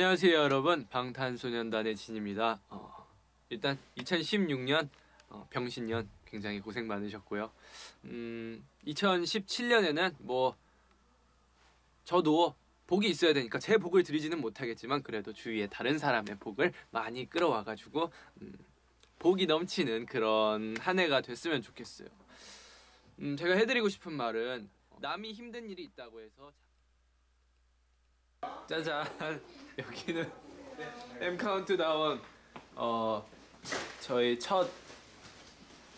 안녕하세요 여러분 방탄소년단의 진입니다. 어, 일단 2016년 어, 병신년 굉장히 고생 많으셨고요. 음, 2017년에는 뭐 저도 복이 있어야 되니까 제 복을 드리지는 못하겠지만 그래도 주위에 다른 사람의 복을 많이 끌어와가지고 음, 복이 넘치는 그런 한 해가 됐으면 좋겠어요. 음, 제가 해드리고 싶은 말은 남이 힘든 일이 있다고 해서 짜잔 여기는 M 카운트다운 어 저희 첫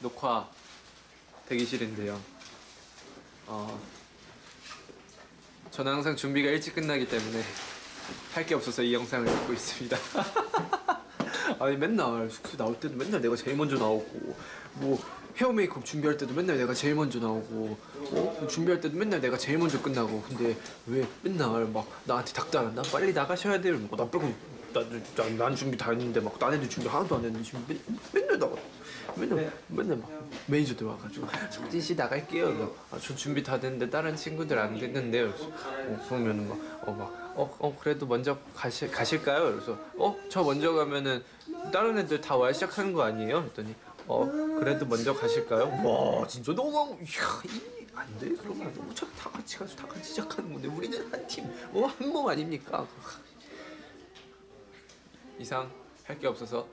녹화 대기실인데요. 어 저는 항상 준비가 일찍 끝나기 때문에 할 게 없어서 이 영상을 찍고 있습니다. 아니 맨날 숙소 나올 때도 맨날 내가 제일 먼저 나오고 뭐 헤어 메이크업 준비할 때도 맨날 내가 제일 먼저 나오고 어? 준비할 때도 맨날 내가 제일 먼저 끝나고. 근데 왜 맨날 막 나한테 닥달한다? 빨리 나가셔야 돼요. 뭐, 나 빼고 난, 난, 난 준비 다 했는데 막 나네도 준비 하나도 안 했는데 지금 맨, 맨날 나가. 맨날 맨날 막 매니저들 와가지고 석진 씨 나갈게요. 그래서 아, 저 준비 다 됐는데 다른 친구들 안 됐는데요. 그래서 어, 그러면은 막어막어 어, 그래도 먼저 가시, 가실까요? 그래서 어? 저 먼저 가면은 다른 애들 다 와야 시작하는 거 아니에요? 그랬더니 어 그래도 먼저 가실까요 와 진짜 너무 이야 안돼 그러면 너무 다 같이 가서 다 같이 시작하는 건데 우리는 한 팀 어 한 몸 아닙니까 이상 할 게 없어서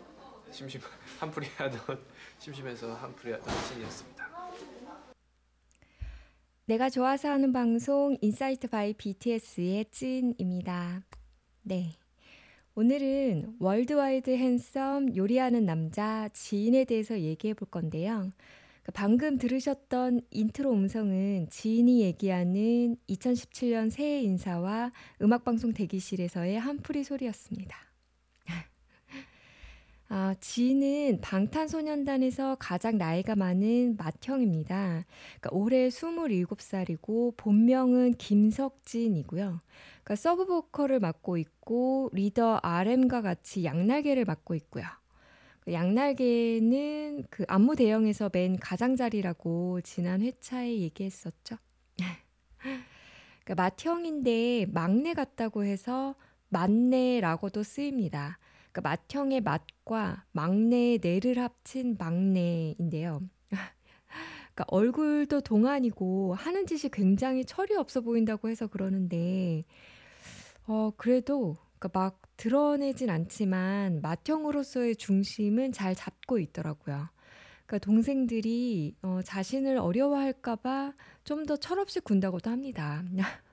심심 한풀이 하던 심심해서 한풀이 하던 신이었습니다. 내가 좋아서 하는 방송 insight by BTS의 진입니다. 네. 오늘은 worldwide handsome 요리하는 남자 진에 대해서 얘기해 볼 건데요. 그 방금 들으셨던 인트로 음성은 진이 얘기하는 2017년 새해 인사와 음악방송 대기실에서의 한풀이 소리였습니다. 아, 진은 방탄소년단에서 가장 나이가 많은 맏형입니다. 그러니까 올해 27살이고 본명은 김석진이고요. 그러니까 서브 보컬을 맡고 있고 리더 RM과 같이 양날개를 맡고 있고요. 그 양날개는 그 안무 대형에서 맨 가장자리라고 지난 회차에 얘기했었죠. 그러니까 맏형인데 막내 같다고 해서 맏내라고도 쓰입니다. 그러니까 맏형의 맏과 막내의 내를 합친 맏내인데요. 그러니까 얼굴도 동안이고 하는 짓이 굉장히 철이 없어 보인다고 해서 그러는데 어 그래도 그러니까 막 드러내진 않지만 맏형으로서의 중심은 잘 잡고 있더라고요. 그러니까 동생들이 어 자신을 어려워할까 봐 좀 더 철없이 군다고도 합니다.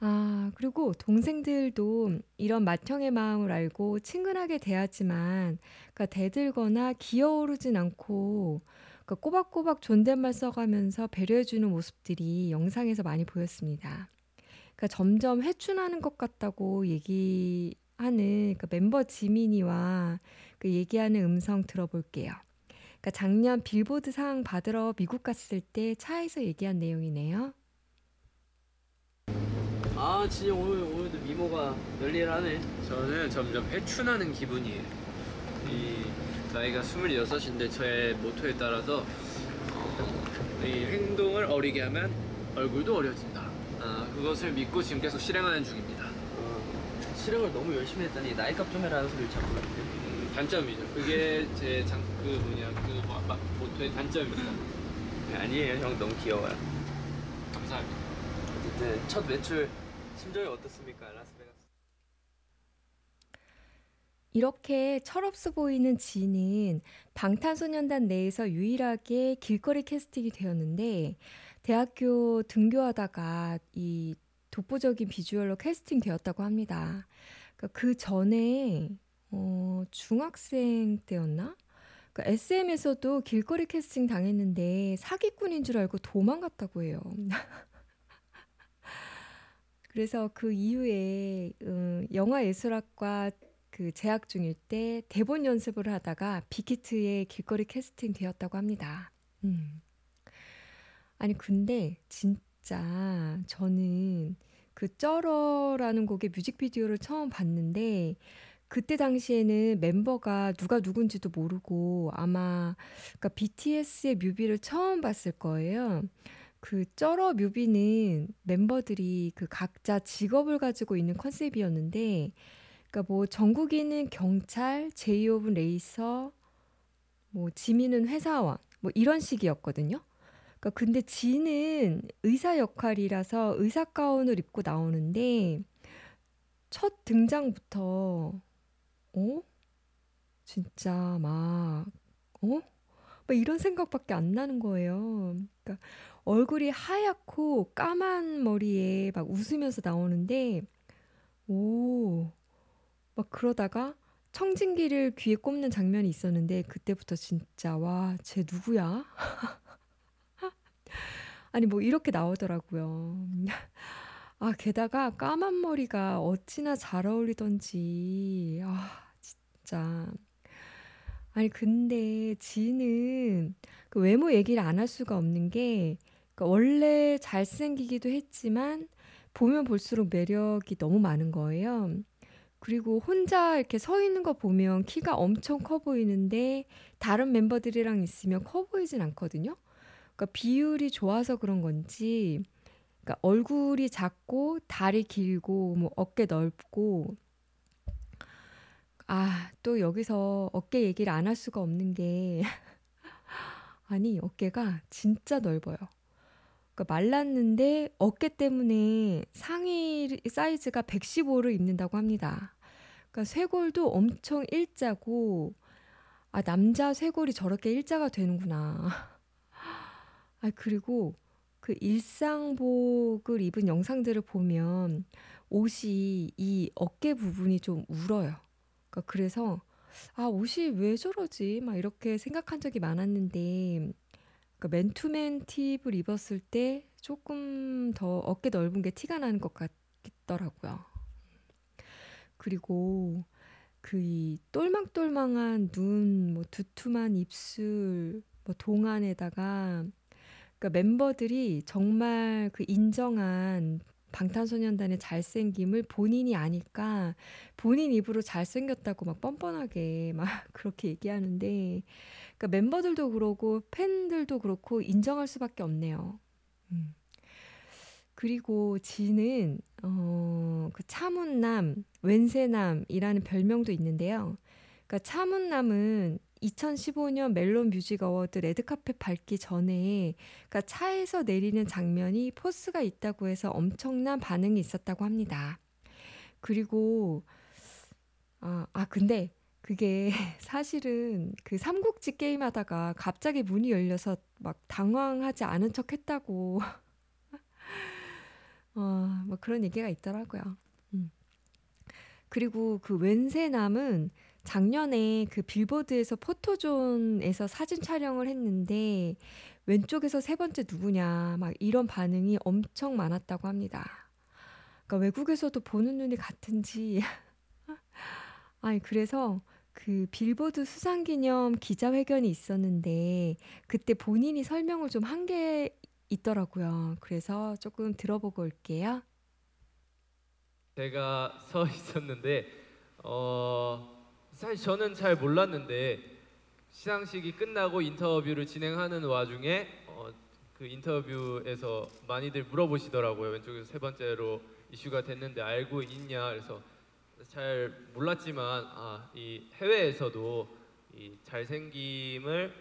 아 그리고 동생들도 이런 맏형의 마음을 알고 친근하게 대하지만 그러니까 대들거나 기어오르진 않고 그러니까 꼬박꼬박 존댓말 써 가면서 배려해 주는 모습들이 영상에서 많이 보였습니다. 그러니까 점점 회춘하는 것 같다고 얘기하는 그 멤버 지민이와 그 얘기하는 음성 들어볼게요. 그러니까 작년 빌보드 상 받으러 미국 갔을 때 차에서 얘기한 내용이네요. 아 진짜 오늘 오늘도 미모가 열일하네. 저는 점점 회춘하는 기분이에요. 이 나이가 26인데 저의 모토에 따라서 어, 이 행동을 어리게 하면 얼굴도 어려진다. 아, 그것을 믿고 지금 계속 실행하는 중입니다. 어, 실행을 너무 열심히 했더니 나이값 좀 해라는 소리를 자꾸 하는데. 음, 단점이죠. 그게 제 장, 그 뭐냐, 그 뭐, 마- 모토의 단점입니다. 아니에요 형 너무 귀여워요. 감사합니다. 어쨌든 첫 매출 심정이 어떻습니까 라스베가스? 이렇게 철없어 보이는 지는 방탄소년단 내에서 유일하게 길거리 캐스팅이 되었는데 대학교 등교하다가 이 독보적인 비주얼로 캐스팅 되었다고 합니다. 그러니까 그 전에 어, 중학생 때였나? 그러니까 SM에서도 길거리 캐스팅 당했는데 사기꾼인 줄 알고 도망갔다고 해요. 그래서 그 이후에 음, 영화예술학과 그 재학 중일 때 대본 연습을 하다가 빅히트의 길거리 캐스팅 되었다고 합니다. 음. 아니 근데 진짜 저는 그 쩔어라는 곡의 뮤직비디오를 처음 봤는데 그때 당시에는 멤버가 누가 누군지도 모르고 아마 그러니까 BTS의 뮤비를 처음 봤을 거예요. 그 쩔어 뮤비는 멤버들이 그 각자 직업을 가지고 있는 컨셉이었는데 그러니까 뭐 정국이는 경찰, 제이홉은 레이서, 뭐 지민은 회사원 뭐 이런 식이었거든요. 그러니까 근데 지는 의사 역할이라서 의사 가운을 입고 나오는데 첫 등장부터 어? 진짜 막 어? 막 이런 생각밖에 안 나는 거예요. 그러니까 얼굴이 하얗고 까만 머리에 막 웃으면서 나오는데 오, 막 그러다가 청진기를 귀에 꼽는 장면이 있었는데 그때부터 진짜 와, 쟤 누구야? 아니 뭐 이렇게 나오더라고요. 아, 게다가 까만 머리가 어찌나 잘 어울리던지. 아, 진짜. 아니 근데 지는 그 외모 얘기를 안 할 수가 없는 게 그러니까 원래 잘생기기도 했지만 보면 볼수록 매력이 너무 많은 거예요. 그리고 혼자 이렇게 서 있는 거 보면 키가 엄청 커 보이는데 다른 멤버들이랑 있으면 커 보이진 않거든요. 그러니까 비율이 좋아서 그런 건지 그러니까 얼굴이 작고 다리 길고 뭐 어깨 넓고 아, 또 여기서 어깨 얘기를 안 할 수가 없는 게 아니, 어깨가 진짜 넓어요. 그러니까 말랐는데 어깨 때문에 상의 사이즈가 115를 입는다고 합니다. 그러니까 쇄골도 엄청 일자고 아, 남자 쇄골이 저렇게 일자가 되는구나. 아, 그리고 그 일상복을 입은 영상들을 보면 옷이 이 어깨 부분이 좀 울어요. 그러니까 그래서 '아 옷이 왜 저러지?' 막 이렇게 생각한 적이 많았는데 그러니까 맨투맨 팁을 입었을 때 조금 더 어깨 넓은 게 티가 나는 것 같더라고요. 그리고 그 이 똘망똘망한 눈, 뭐 두툼한 입술, 뭐 동안에다가 그러니까 멤버들이 정말 그 인정한 방탄소년단의 잘생김을 본인이 아니까 본인 입으로 잘생겼다고 막 뻔뻔하게 막 그렇게 얘기하는데 그러니까 멤버들도 그러고 팬들도 그렇고 인정할 수밖에 없네요. 음. 그리고 진은 어, 그 차문남, 왼세남이라는 별명도 있는데요. 그러니까 차문남은 2015년 멜론 뮤직 어워드 레드카펫 밟기 전에 그러니까 차에서 내리는 장면이 포스가 있다고 해서 엄청난 반응이 있었다고 합니다. 그리고 아, 아 근데 그게 사실은 그 삼국지 게임 하다가 갑자기 문이 열려서 막 당황하지 않은 척 했다고 어, 뭐 그런 얘기가 있더라고요. 음. 그리고 그 웬세남은 작년에 그 빌보드에서 포토존에서 사진 촬영을 했는데 왼쪽에서 세 번째 누구냐 막 이런 반응이 엄청 많았다고 합니다. 그러니까 외국에서도 보는 눈이 같은지 아니 그래서 그 빌보드 수상 기념 기자회견이 있었는데 그때 본인이 설명을 좀 한 게 있더라고요. 그래서 조금 들어보고 올게요. 제가 서 있었는데 어 사실 저는 잘 몰랐는데 시상식이 끝나고 인터뷰를 진행하는 와중에 어, 그 인터뷰에서 많이들 물어보시더라고요. 왼쪽에서 세 번째로 이슈가 됐는데 알고 있냐? 그래서 잘 몰랐지만 아, 이 해외에서도 이 잘생김을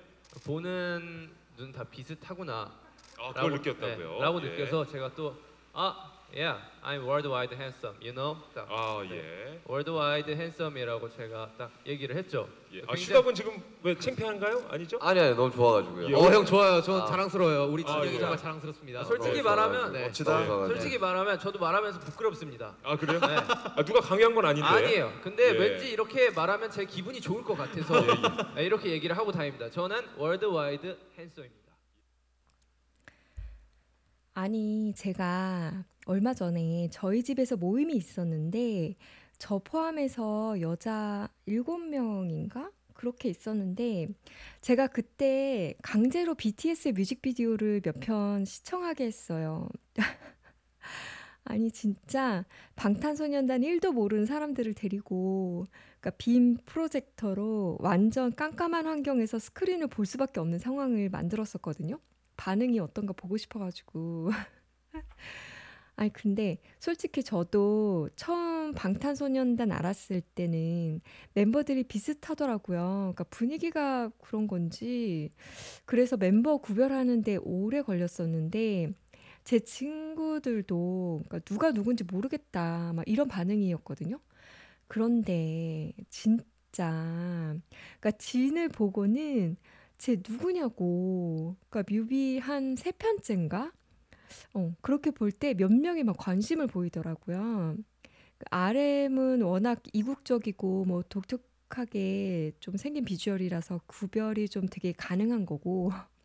보는 눈 다 비슷하구나. 아, 그걸 느꼈다고요? 네, 라고 예. 느껴서 제가 또 아, yeah, I'm worldwide handsome, you know? 딱 아, 네. 예. worldwide handsome이라고 제가 딱 얘기를 했죠. 예. 아, 굉장히- 지금 왜 창피한가요? 아니죠? 아니 아니 너무 좋아가지고요. 예. 어 형 좋아요. 전 아. 자랑스러워요. 우리 아, 진 형이 예. 정말 자랑스럽습니다. 솔직히 너무 말하면. 네. 멋지다. 네. 좋아가지고. 솔직히 말하면 저도 말하면서 부끄럽습니다. 아, 그래요? 네. 아, 누가 강요한 건 아닌데. 아니에요. 근데 예. 왠지 이렇게 말하면 제 기분이 좋을 것 같아서 네, 이렇게 얘기를 하고 다닙니다. 저는 월드와이드 핸섬입니다. 아니, 제가 얼마 전에 저희 집에서 모임이 있었는데, 저 포함해서 여자 7명인가? 그렇게 있었는데, 제가 그때 강제로 BTS의 뮤직비디오를 몇 편 시청하게 했어요. 아니, 진짜 방탄소년단 1도 모르는 사람들을 데리고, 그러니까 빔 프로젝터로 완전 깜깜한 환경에서 스크린을 볼 수밖에 없는 상황을 만들었었거든요. 반응이 어떤가 보고 싶어 가지고. 아니, 근데 솔직히 저도 처음 방탄소년단 알았을 때는 멤버들이 비슷하더라고요. 그러니까 분위기가 그런 건지. 그래서 멤버 구별하는 데 오래 걸렸었는데, 제 친구들도 그러니까 누가 누군지 모르겠다. 막 이런 반응이었거든요. 그런데 진짜 그러니까 진을 보고는 쟤 누구냐고 그러니까 뮤비 한세 편째인가? 어, 그렇게 볼 때 몇 명이 막 관심을 보이더라고요. 그 RM은 워낙 이국적이고 뭐 독특하게 좀 생긴 비주얼이라서 구별이 좀 되게 가능한 거고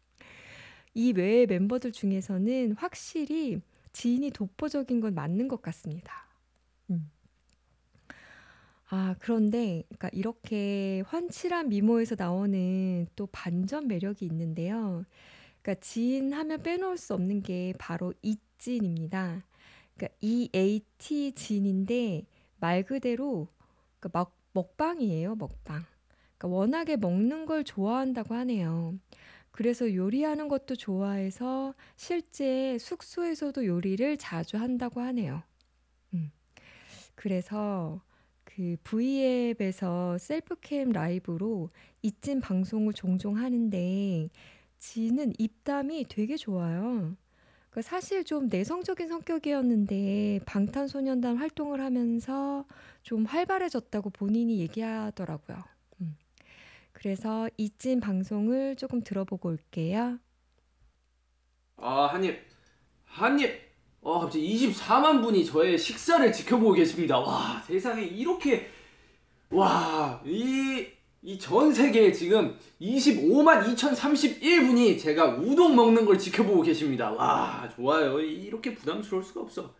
이 외의 멤버들 중에서는 확실히 지인이 독보적인 건 맞는 것 같습니다. 음. 아, 그런데 그러니까 이렇게 환칠한 미모에서 나오는 또 반전 매력이 있는데요. 그러니까 지인 하면 빼놓을 수 없는 게 바로 이진입니다. 그러니까 EAT 진인데 말 그대로 그러니까 막 먹방이에요, 먹방. 그러니까 워낙에 먹는 걸 좋아한다고 하네요. 그래서 요리하는 것도 좋아해서 실제 숙소에서도 요리를 자주 한다고 하네요. 음. 그래서 그 V앱에서 셀프캠 라이브로 이찐 방송을 종종 하는데 지는 입담이 되게 좋아요. 그러니까 사실 좀 내성적인 성격이었는데 방탄소년단 활동을 하면서 좀 활발해졌다고 본인이 얘기하더라고요. 음. 그래서 이찐 방송을 조금 들어보고 올게요. 아 한입 한입 어 갑자기 24만 분이 저의 식사를 지켜보고 계십니다 와 세상에 이렇게 와 이 이 전 세계에 지금 25만 2031분이 제가 우동 먹는 걸 지켜보고 계십니다. 와 좋아요. 이렇게 부담스러울 수가 없어.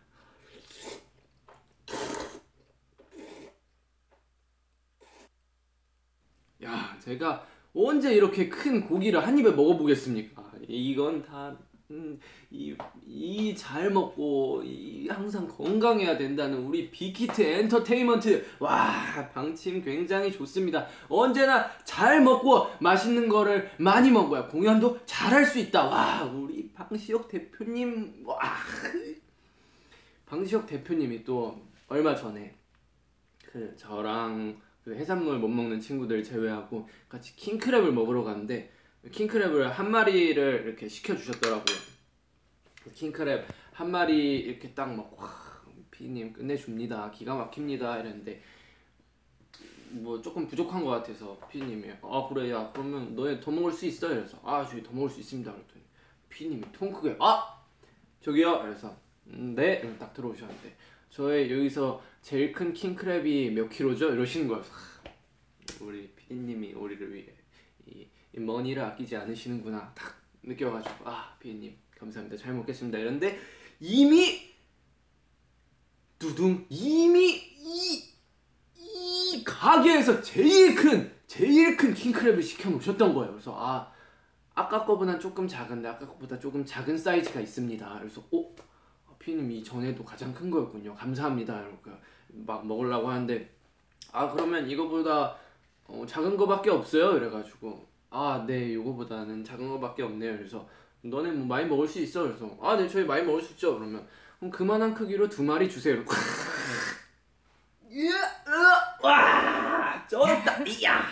야 제가 언제 이렇게 큰 고기를 한 입에 먹어보겠습니까? 이건 다 음, 이, 이 잘 먹고 이 항상 건강해야 된다는 우리 빅히트 엔터테인먼트. 와 방침 굉장히 좋습니다. 언제나 잘 먹고 맛있는 거를 많이 먹어야 공연도 잘 할 수 있다. 와 우리 방시혁 대표님 와. 방시혁 대표님이 또 얼마 전에 그 저랑 그 해산물 못 먹는 친구들 제외하고 같이 킹크랩을 먹으러 갔는데 킹크랩을 한 마리를 이렇게 시켜주셨더라고요. 그 킹크랩 한 마리 이렇게 딱 막 와, 피님 끝내줍니다. 기가 막힙니다. 이랬는데 뭐 조금 부족한 것 같아서 피님이 아 그래 야 그러면 너네 더 먹을 수 있어? 이래서 아 저희 더 먹을 수 있습니다. 그랬더니 피님이 통 크게 아 저기요. 그래서 음, 네. 이러고 딱 들어오셨는데 저의 여기서 제일 큰 킹크랩이 몇 킬로죠? 이러시는 거예요. 하, 우리 피디님이 우리를 위해 머니를 아끼지 않으시는구나 딱 느껴가지고 아 피디님 감사합니다. 잘 먹겠습니다. 이런데 이미 두둥 이미 이, 이 가게에서 제일 큰 제일 큰 킹크랩을 시켜 놓으셨던 거예요. 그래서 아 아까 거보다 조금 작은데 아까 거보다 조금 작은 사이즈가 있습니다. 그래서 어? 피디님 이 전에도 가장 큰 거였군요. 감사합니다. 이렇게 막 먹으려고 하는데 아 그러면 이거보다 어, 작은 거밖에 없어요? 이래가지고 아 네 요거보다는 작은 거밖에 없네요. 그래서 너네 뭐 많이 먹을 수 있어? 그래서 아 네 저희 많이 먹을 수 있죠? 그러면 그럼 그만한 크기로 두 마리 주세요. 와 쩔었다. 이야.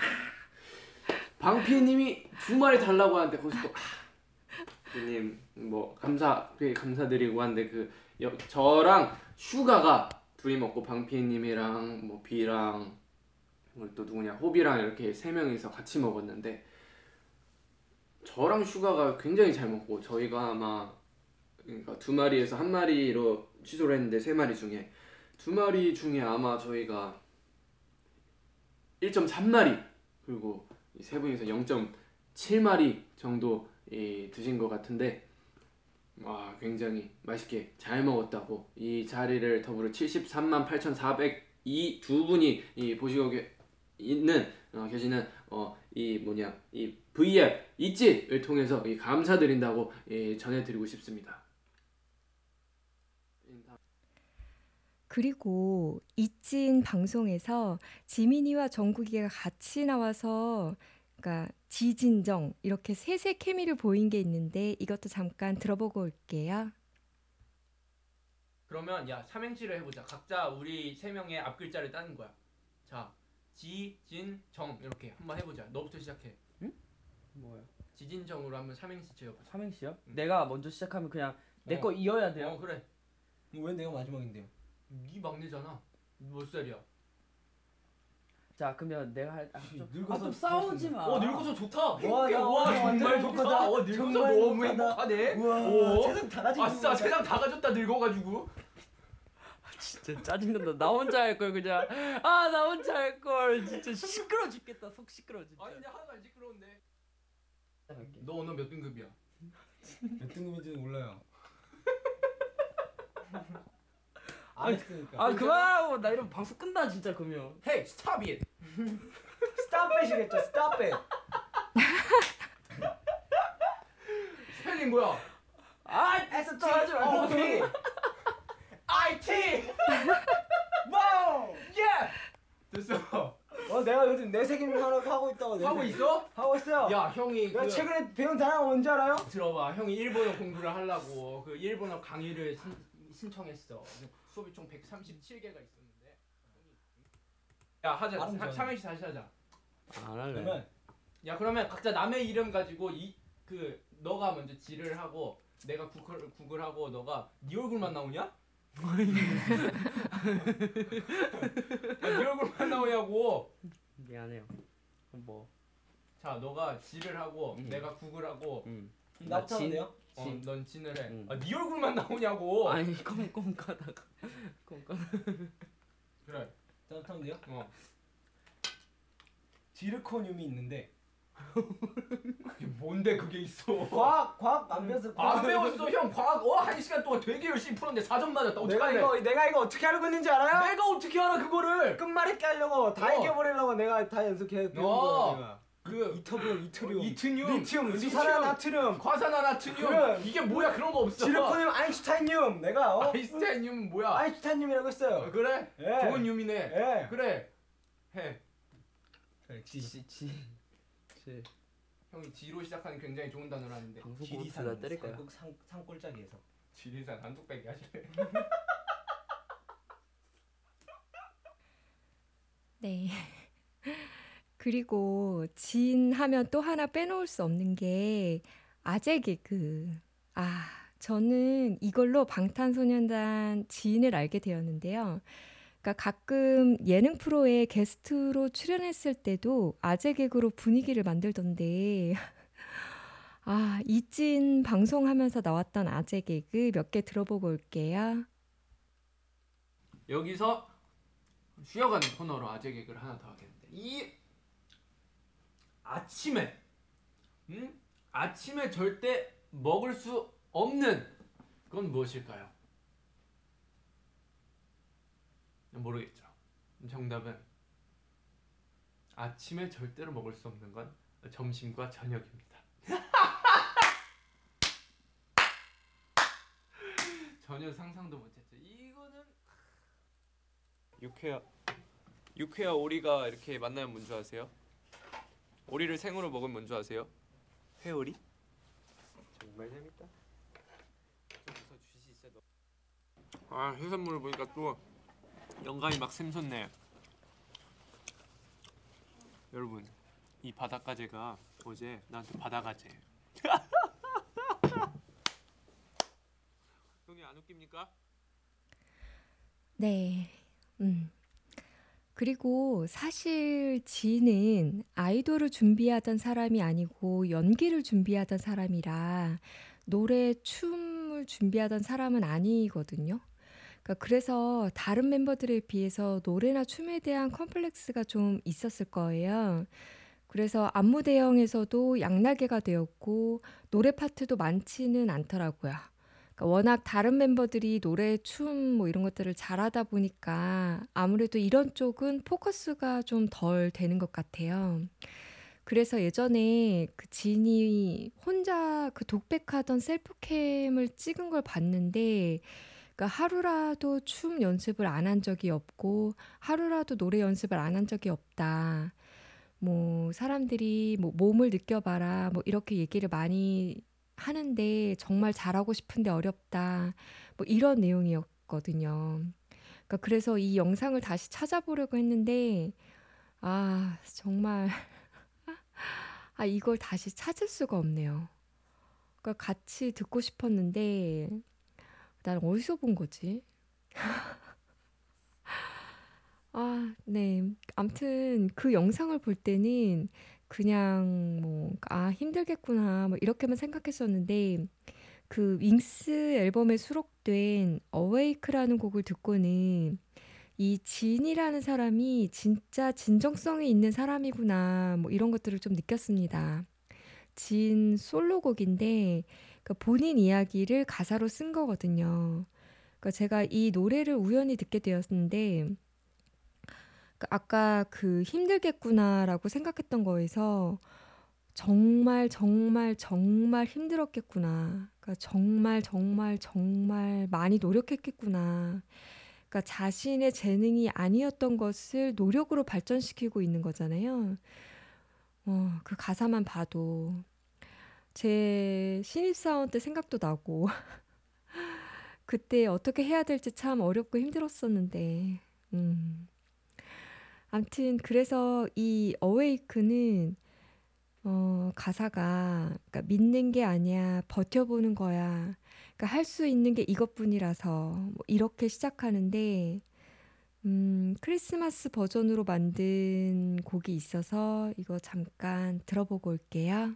방피님이 두 마리 달라고 하는데 거기서 또 아, 피님 뭐 감사 되게 감사드리고 하는데 그 여, 저랑 슈가가 둘이 먹고 방피님이랑 뭐 비랑 그리고 또 누구냐 호비랑 이렇게 세 명이서 같이 먹었는데 저랑 슈가가 굉장히 잘 먹고 저희가 아마 그러니까 두 마리에서 한 마리로 취소를 했는데 세 마리 중에 두 마리 중에 아마 저희가 1.3마리 그리고 이세 분이서 0.7마리 정도 이 드신 것 같은데 와 굉장히 맛있게 잘 먹었다고 이 자리를 더불어 73만 8,402 두 분이 이 보시고 계, 있는 어, 계시는 어, 이 뭐냐 이 V앱 있지를 통해서 이 감사드린다고 예, 전해드리고 싶습니다. 그리고 이찐 방송에서 지민이와 정국이가 같이 나와서 그러니까 지진정 이렇게 셋의 케미를 보인 게 있는데 이것도 잠깐 들어보고 올게요. 그러면 야 삼행시를 해보자. 각자 우리 세 명의 앞 글자를 따는 거야. 자, 지, 진, 정 이렇게 한번 해보자. 너부터 시작해. 뭐야? 지진정으로 한번 삼행시 지어보자. 삼행시요? 응. 내가 먼저 시작하면 그냥 내거 어. 이어야 어 돼요. 그래. 왜 내가 마지막인데요? 네 막내잖아. 몇 살이야? 자, 그러면 내가 할 아, 좀, 늙어서 아, 좀 싸우지 마. 어 늙어서 좋다. 와, 야, 나와 완전 정말. 좋다. 어 늙어서 정말 너무. 행복하네. 우와 오. 세상 다 가지고 아싸 있는 거야. 세상 다 가졌다 늙어가지고. 진짜 짜증난다. 나 혼자 할 걸 그냥. 아, 나 혼자 할 걸. 진짜 시끄러 죽겠다. 속 시끄러 진짜. 아니 근데 하나도 안 시끄러운데. 할게. 너 오늘 몇 등급이야? 몇 등급인지는 몰라요. 아, 안 했으니까. 아, 그만하고 나 이러면 방송 끝나 진짜 그러면. Hey, stop it. stop it이겠죠. Stop it. 스펠링 뭐야? 아, S 또 하지 말고. 어, 오케이. IT. wow. 예. 됐어. 어 내가 요즘 내 책임 하나 하고 있다고. 내 하고. 있어? 하고 있어요. 야 형이 내가 그 최근에 배운 단어가 뭔지 알아요? 들어봐 형이 일본어 공부를 하려고 그 일본어 강의를 신, 신청했어 수업이 총 137개가 있었는데 야 하자 발음 좋아요. 삼행시 다시 하자 안 할래. 그러면 야 그러면 각자 남의 이름 가지고 이 그 너가 먼저 지를 하고 내가 구글 구글 하고 너가 네 얼굴만 나오냐? 야, 네 얼굴만 나오냐고 미안해요. 그럼 뭐. 자 너가 지를 하고 음. 내가 구글하고 음. 나부터 하면 돼요? 어, 진. 넌 진을 해. 음. 아, 네 얼굴만 나오냐고. 아니, 꼼꼼 가다가. 꼼꼼. 그래. 돼요? 어. 지르코늄이 있는데 그게 뭔데 그게 있어? 과학 과학 안 배웠어. 안 배웠어 형 과학 어한 시간 동안 되게 열심히 풀었는데 4점 맞았다 내가 어떡하래 이거 내가 이거 어떻게 알고 있는지 알아요? 내가 어떻게 알아 그거를 끝말 잇기 하려고 다 어. 이겨버리려고 내가 다 연습해 배운 어. 거야 내가. 그 이터비움, 이트리움, 이트늄 리튬, 리튬, 수산화나트륨, 과산화 나트륨 그래. 이게 뭐야 그런 거 없어 지르코늄, 아인슈타인륨. 내가 어? 아인슈타인륨 뭐야 아인슈타인륨이라고 어, 했어요. 그래 예. 좋은 юм이네 예. 그래 해 지, 지, 지. 지. 형이 지로 시작하는 굉장히 좋은 단어를 하는데 방송 지리산 때릴 거야. 삼국 상 상골짜기에서. 지리산 한뚝배기 하시네 네. 그리고 진 하면 또 하나 빼놓을 수 없는 게 아재 개그. 아, 저는 이걸로 방탄소년단 지인을 알게 되었는데요. 그러니까 가끔 예능 프로에 게스트로 출연했을 때도 아재 개그로 분위기를 만들던데. 아, 이찐 방송하면서 나왔던 아재 개그 몇 개 들어보고 올게요. 여기서 쉬어가는 코너로 아재 개그를 하나 더 하겠는데 이 아침에 음? 아침에 절대 먹을 수 없는 건 무엇일까요? 모르겠죠. 정답은 아침에 절대로 먹을 수 없는 건 점심과 저녁입니다. 전혀 상상도 못했죠. 이거는 육회야 육회야 오리가 이렇게 만나면 뭔지 아세요? 오리를 생으로 먹으면 뭔지 아세요? 회오리? 정말 재밌다. 아 해산물을 보니까 또 영감이 막 샘솟네. 여러분 이 바닷가재가 어제 나한테 바다가재. 형이 안 웃깁니까? 네. 음. 그리고 사실 지는 아이돌을 준비하던 사람이 아니고 연기를 준비하던 사람이라 노래, 춤을 준비하던 사람은 아니거든요. 그러니까 그래서 다른 멤버들에 비해서 노래나 춤에 대한 컴플렉스가 좀 있었을 거예요. 그래서 안무 대형에서도 양날개가 되었고 노래 파트도 많지는 않더라고요. 그러니까 워낙 다른 멤버들이 노래, 춤 뭐 이런 것들을 잘하다 보니까 아무래도 이런 쪽은 포커스가 좀 덜 되는 것 같아요. 그래서 예전에 그 진이 혼자 그 독백하던 셀프캠을 찍은 걸 봤는데 그러니까 하루라도 춤 연습을 안 한 적이 없고 하루라도 노래 연습을 안 한 적이 없다. 뭐 사람들이 뭐 몸을 느껴봐라 뭐 이렇게 얘기를 많이 하는데 정말 잘하고 싶은데 어렵다 뭐 이런 내용이었거든요. 그러니까 그래서 이 영상을 다시 찾아보려고 했는데 아 정말 아 이걸 다시 찾을 수가 없네요. 그러니까 같이 듣고 싶었는데 난 어디서 본 거지? 아, 네. 암튼 그 영상을 볼 때는 그냥 뭐, 아, 힘들겠구나, 뭐 이렇게만 생각했었는데 그 윙스 앨범에 수록된 어웨이크라는 곡을 듣고는 이 진이라는 사람이 진짜 진정성이 있는 사람이구나, 뭐 이런 것들을 좀 느꼈습니다. 진 솔로곡인데 그러니까 본인 이야기를 가사로 쓴 거거든요. 그러니까 제가 이 노래를 우연히 듣게 되었는데 그 아까 그 힘들겠구나라고 생각했던 거에서 정말 정말 정말 힘들었겠구나. 그러니까 정말 정말 정말 많이 노력했겠구나. 그러니까 자신의 재능이 아니었던 것을 노력으로 발전시키고 있는 거잖아요. 어, 그 가사만 봐도 제 신입사원 때 생각도 나고 그때 어떻게 해야 될지 참 어렵고 힘들었었는데 음. 암튼 그래서 이 어웨이크는 어, 가사가 그러니까 믿는 게 아니야 버텨보는 거야 그러니까 할 수 있는 게 이것뿐이라서 뭐 이렇게 시작하는데 음, 크리스마스 버전으로 만든 곡이 있어서 이거 잠깐 들어보고 올게요.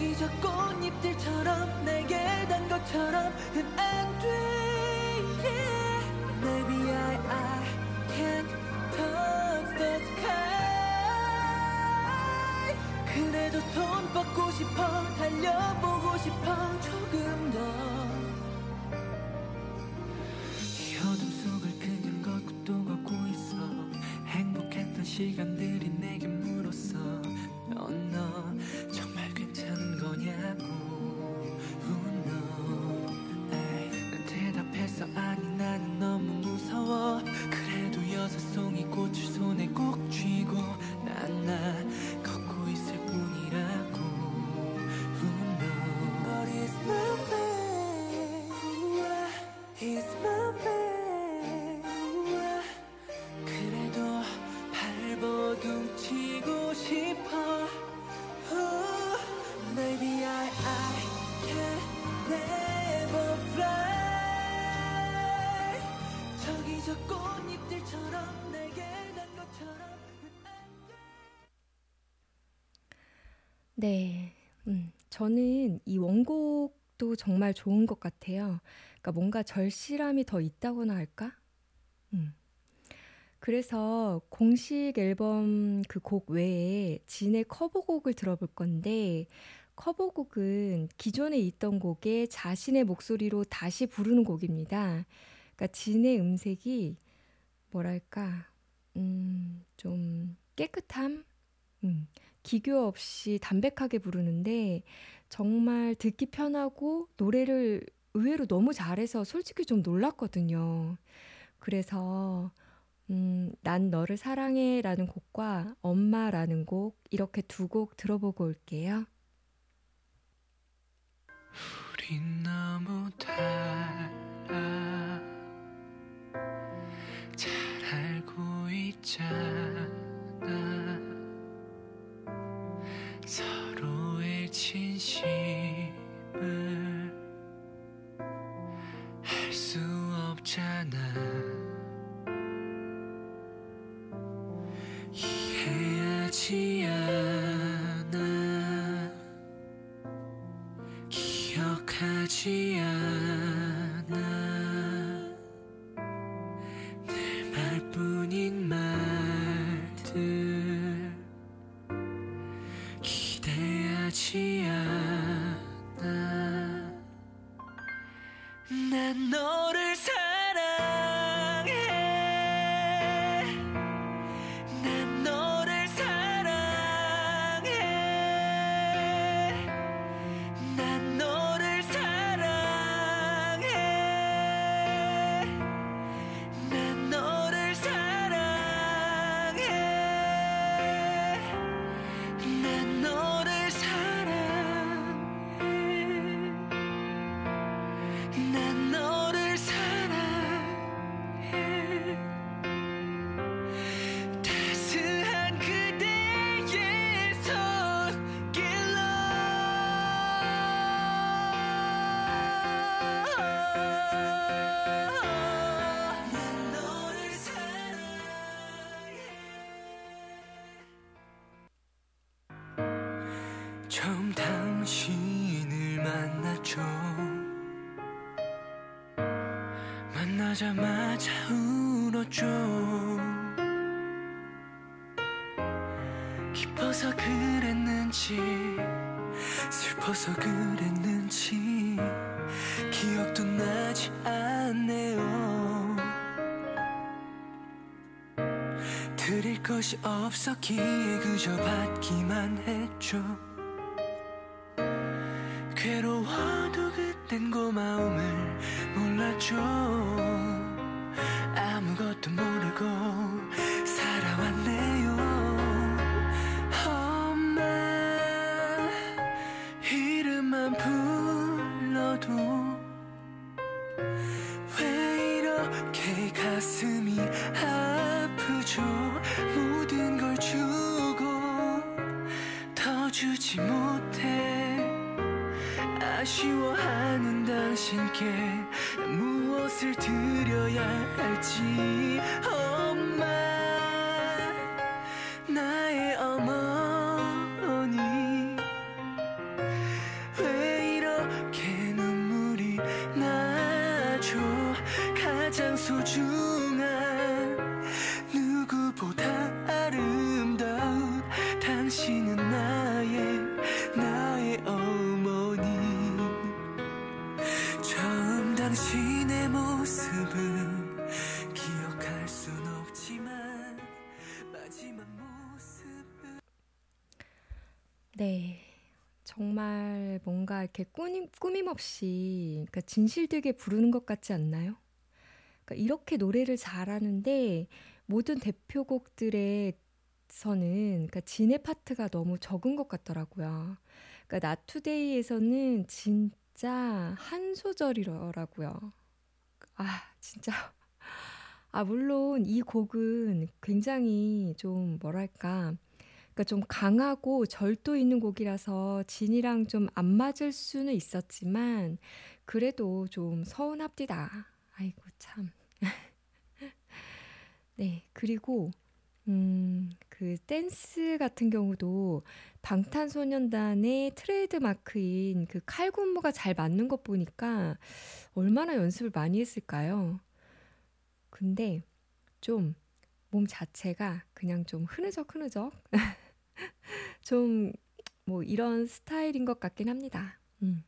저기 저 꽃잎들처럼 내게 단 것처럼은 안 돼. Yeah. Maybe I, I can't touch the sky. 그래도 손 뻗고 싶어, 달려보고 싶어, 조금 더. 네. 음, 저는 이 원곡도 정말 좋은 것 같아요. 그러니까 뭔가 절실함이 더 있다고나 할까? 음. 그래서 공식 앨범 그 곡 외에 진의 커버곡을 들어볼 건데 커버곡은 기존에 있던 곡에 자신의 목소리로 다시 부르는 곡입니다. 그러니까 진의 음색이 뭐랄까, 음, 좀 깨끗함? 음, 기교 없이 담백하게 부르는데 정말 듣기 편하고 노래를 의외로 너무 잘해서 솔직히 좀 놀랐거든요. 그래서 음, 난 너를 사랑해라는 곡과 엄마라는 곡 이렇게 두 곡 들어보고 올게요. 우린 너무 달라 잘 알고 있잖아 만나자마자 울었죠. 기뻐서 그랬는지 슬퍼서 그랬는지 기억도 나지 않네요. 드릴 것이 없었기에 그저 받기만 했죠 아쉬워하는 당신께 난 무엇을 드려야 할지. 엄마 나의 어머니 왜 이렇게 눈물이 나죠? 가장 소중한 네. 정말 뭔가 이렇게 꾸밈, 꾸밈 없이 그러니까 진실되게 부르는 것 같지 않나요? 그러니까 이렇게 노래를 잘하는데 모든 대표곡들에서는 그러니까 진의 파트가 너무 적은 것 같더라고요. 그러니까 나투데이에서는 진짜 한 소절이더라고요. 아, 진짜. 아, 물론 이 곡은 굉장히 좀 뭐랄까. 그러니까 좀 강하고 절도 있는 곡이라서 진이랑 좀 안 맞을 수는 있었지만 그래도 좀 서운합디다. 아이고 참. 네, 그리고 음, 그 댄스 같은 경우도 방탄소년단의 트레이드 마크인 그 칼군무가 잘 맞는 것 보니까 얼마나 연습을 많이 했을까요? 근데 좀 몸 자체가 그냥 좀 흐느적 흐느적 좀 뭐 이런 스타일인 것 같긴 합니다. 음.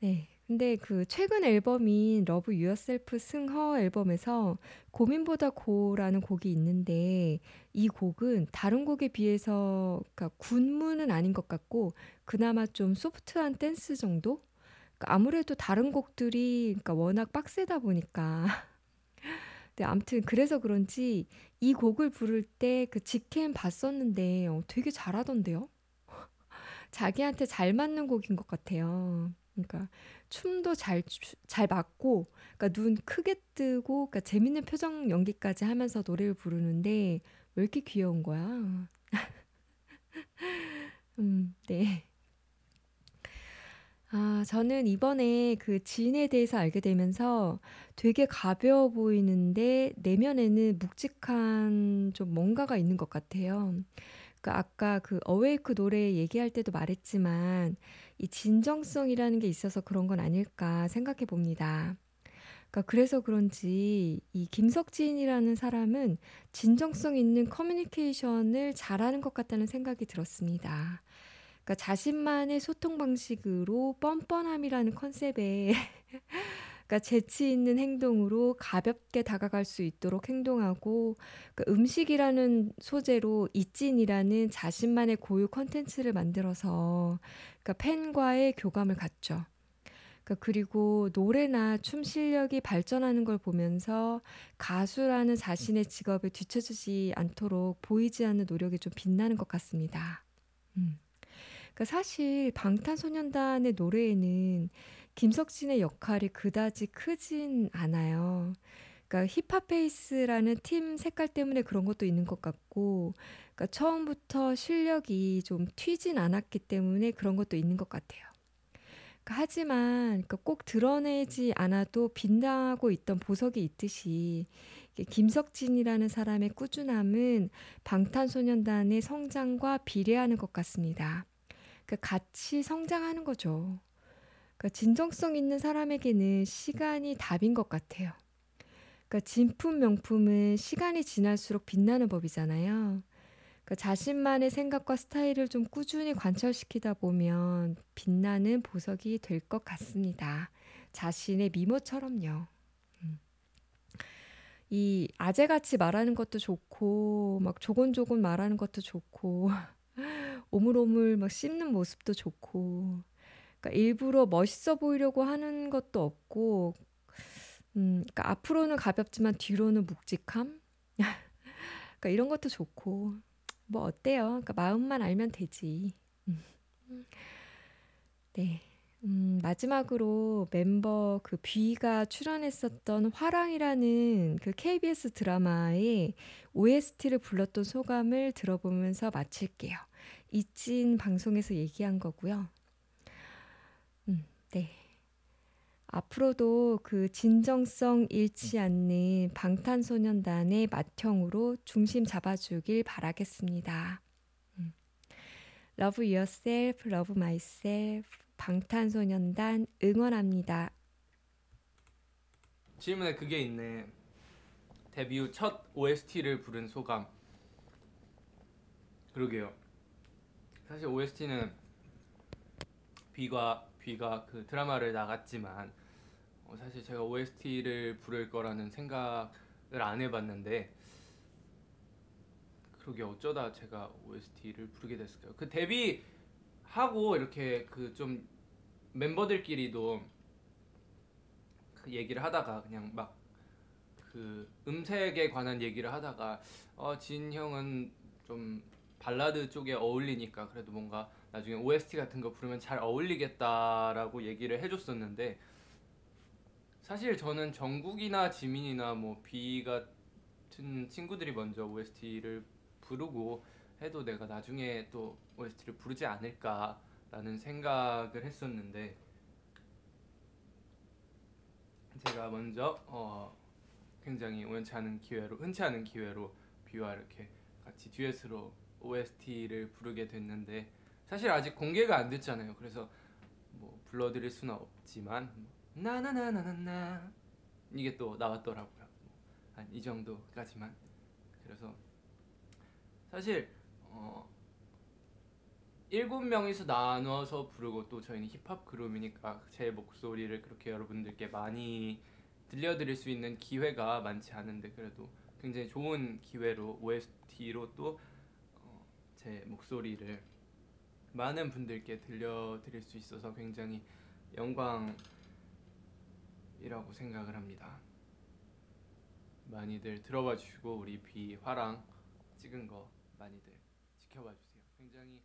네. 근데 그 최근 앨범인 Love Yourself 승 Her 앨범에서 고민보다 Go라는 곡이 있는데 이 곡은 다른 곡에 비해서 그러니까 군무는 아닌 것 같고 그나마 좀 소프트한 댄스 정도? 그러니까 아무래도 다른 곡들이 그러니까 워낙 빡세다 보니까 네, 아무튼 그래서 그런지 이 곡을 부를 때 그 직캠 봤었는데 어, 되게 잘하던데요. 자기한테 잘 맞는 곡인 것 같아요. 그러니까 춤도 잘, 추- 잘 맞고, 그러니까 눈 크게 뜨고, 그러니까 재밌는 표정 연기까지 하면서 노래를 부르는데 왜 이렇게 귀여운 거야? 음, 네. 아, 저는 이번에 그 지인에 대해서 알게 되면서 되게 가벼워 보이는데 내면에는 묵직한 좀 뭔가가 있는 것 같아요. 그 아까 그 어웨이크 노래 얘기할 때도 말했지만 이 진정성이라는 게 있어서 그런 건 아닐까 생각해 봅니다. 그러니까 그래서 그런지 이 김석진이라는 사람은 진정성 있는 커뮤니케이션을 잘하는 것 같다는 생각이 들었습니다. 그러니까 자신만의 소통 방식으로 뻔뻔함이라는 컨셉에 그러니까 재치 있는 행동으로 가볍게 다가갈 수 있도록 행동하고 그러니까 음식이라는 소재로 잇진이라는 자신만의 고유 컨텐츠를 만들어서 그러니까 팬과의 교감을 갖죠. 그러니까 그리고 노래나 춤 실력이 발전하는 걸 보면서 가수라는 자신의 직업에 뒤처지지 않도록 보이지 않는 노력이 좀 빛나는 것 같습니다. 음. 그러니까 사실 방탄소년단의 노래에는 김석진의 역할이 그다지 크진 않아요. 그러니까 힙합 페이스라는 팀 색깔 때문에 그런 것도 있는 것 같고, 그러니까 처음부터 실력이 좀 튀진 않았기 때문에 그런 것도 있는 것 같아요. 그러니까 하지만 그러니까 꼭 드러내지 않아도 빛나고 있던 보석이 있듯이 김석진이라는 사람의 꾸준함은 방탄소년단의 성장과 비례하는 것 같습니다. 그러니까 같이 성장하는 거죠. 그러니까 진정성 있는 사람에게는 시간이 답인 것 같아요. 그러니까 진품 명품은 시간이 지날수록 빛나는 법이잖아요. 그러니까 자신만의 생각과 스타일을 좀 꾸준히 관철시키다 보면 빛나는 보석이 될 것 같습니다. 자신의 미모처럼요. 음. 이 아재같이 말하는 것도 좋고 막 조곤조곤 말하는 것도 좋고 오물오물 막 씹는 모습도 좋고 그러니까 일부러 멋있어 보이려고 하는 것도 없고 음, 그러니까 앞으로는 가볍지만 뒤로는 묵직함 그러니까 이런 것도 좋고 뭐 어때요? 그러니까 마음만 알면 되지. 음. 네. 음, 마지막으로 멤버 그 뷔가 출연했었던 화랑이라는 그 KBS 드라마의 OST를 불렀던 소감을 들어보면서 마칠게요. 이찐 방송에서 얘기한 거고요. 음, 네. 앞으로도 그 진정성 잃지 않는 방탄소년단의 맏형으로 중심 잡아주길 바라겠습니다. 음. Love yourself, love myself. 방탄소년단 응원합니다. 질문에 그게 있네. 데뷔 후 첫 OST를 부른 소감. 그러게요. 사실 OST는 비가 비가 그 드라마를 나갔지만 어, 사실 제가 OST를 부를 거라는 생각을 안 해봤는데 그러게 어쩌다 제가 OST를 부르게 됐을까요? 그 데뷔 하고 이렇게 그 좀 멤버들끼리도 그 얘기를 하다가 그냥 막 그 음색에 관한 얘기를 하다가 어, 진 형은 좀 발라드 쪽에 어울리니까 그래도 뭔가 나중에 OST 같은 거 부르면 잘 어울리겠다라고 얘기를 해줬었는데 사실 저는 정국이나 지민이나 뭐비 같은 친구들이 먼저 OST를 부르고 해도 내가 나중에 또 OST를 부르지 않을까라는 생각을 했었는데 제가 먼저 어 굉장히 우연치 않은 기회로 흔치 않은 기회로 비와 이렇게 같이 듀엣으로 OST를 부르게 됐는데 사실 아직 공개가 안 됐잖아요. 그래서 뭐 불러드릴 수는 없지만 뭐 나나나나나나 이게 또 나왔더라고요. 한 이 정도까지만. 그래서 사실 어 일곱 명이서 나눠서 부르고 또 저희는 힙합 그룹이니까 제 목소리를 그렇게 여러분들께 많이 들려드릴 수 있는 기회가 많지 않은데 그래도 굉장히 좋은 기회로 OST로 또 어, 제 목소리를 많은 분들께 들려드릴 수 있어서 굉장히 영광이라고 생각을 합니다. 많이들 들어봐 주시고 우리 비화랑 찍은 거 많이들 지켜봐 주세요. 굉장히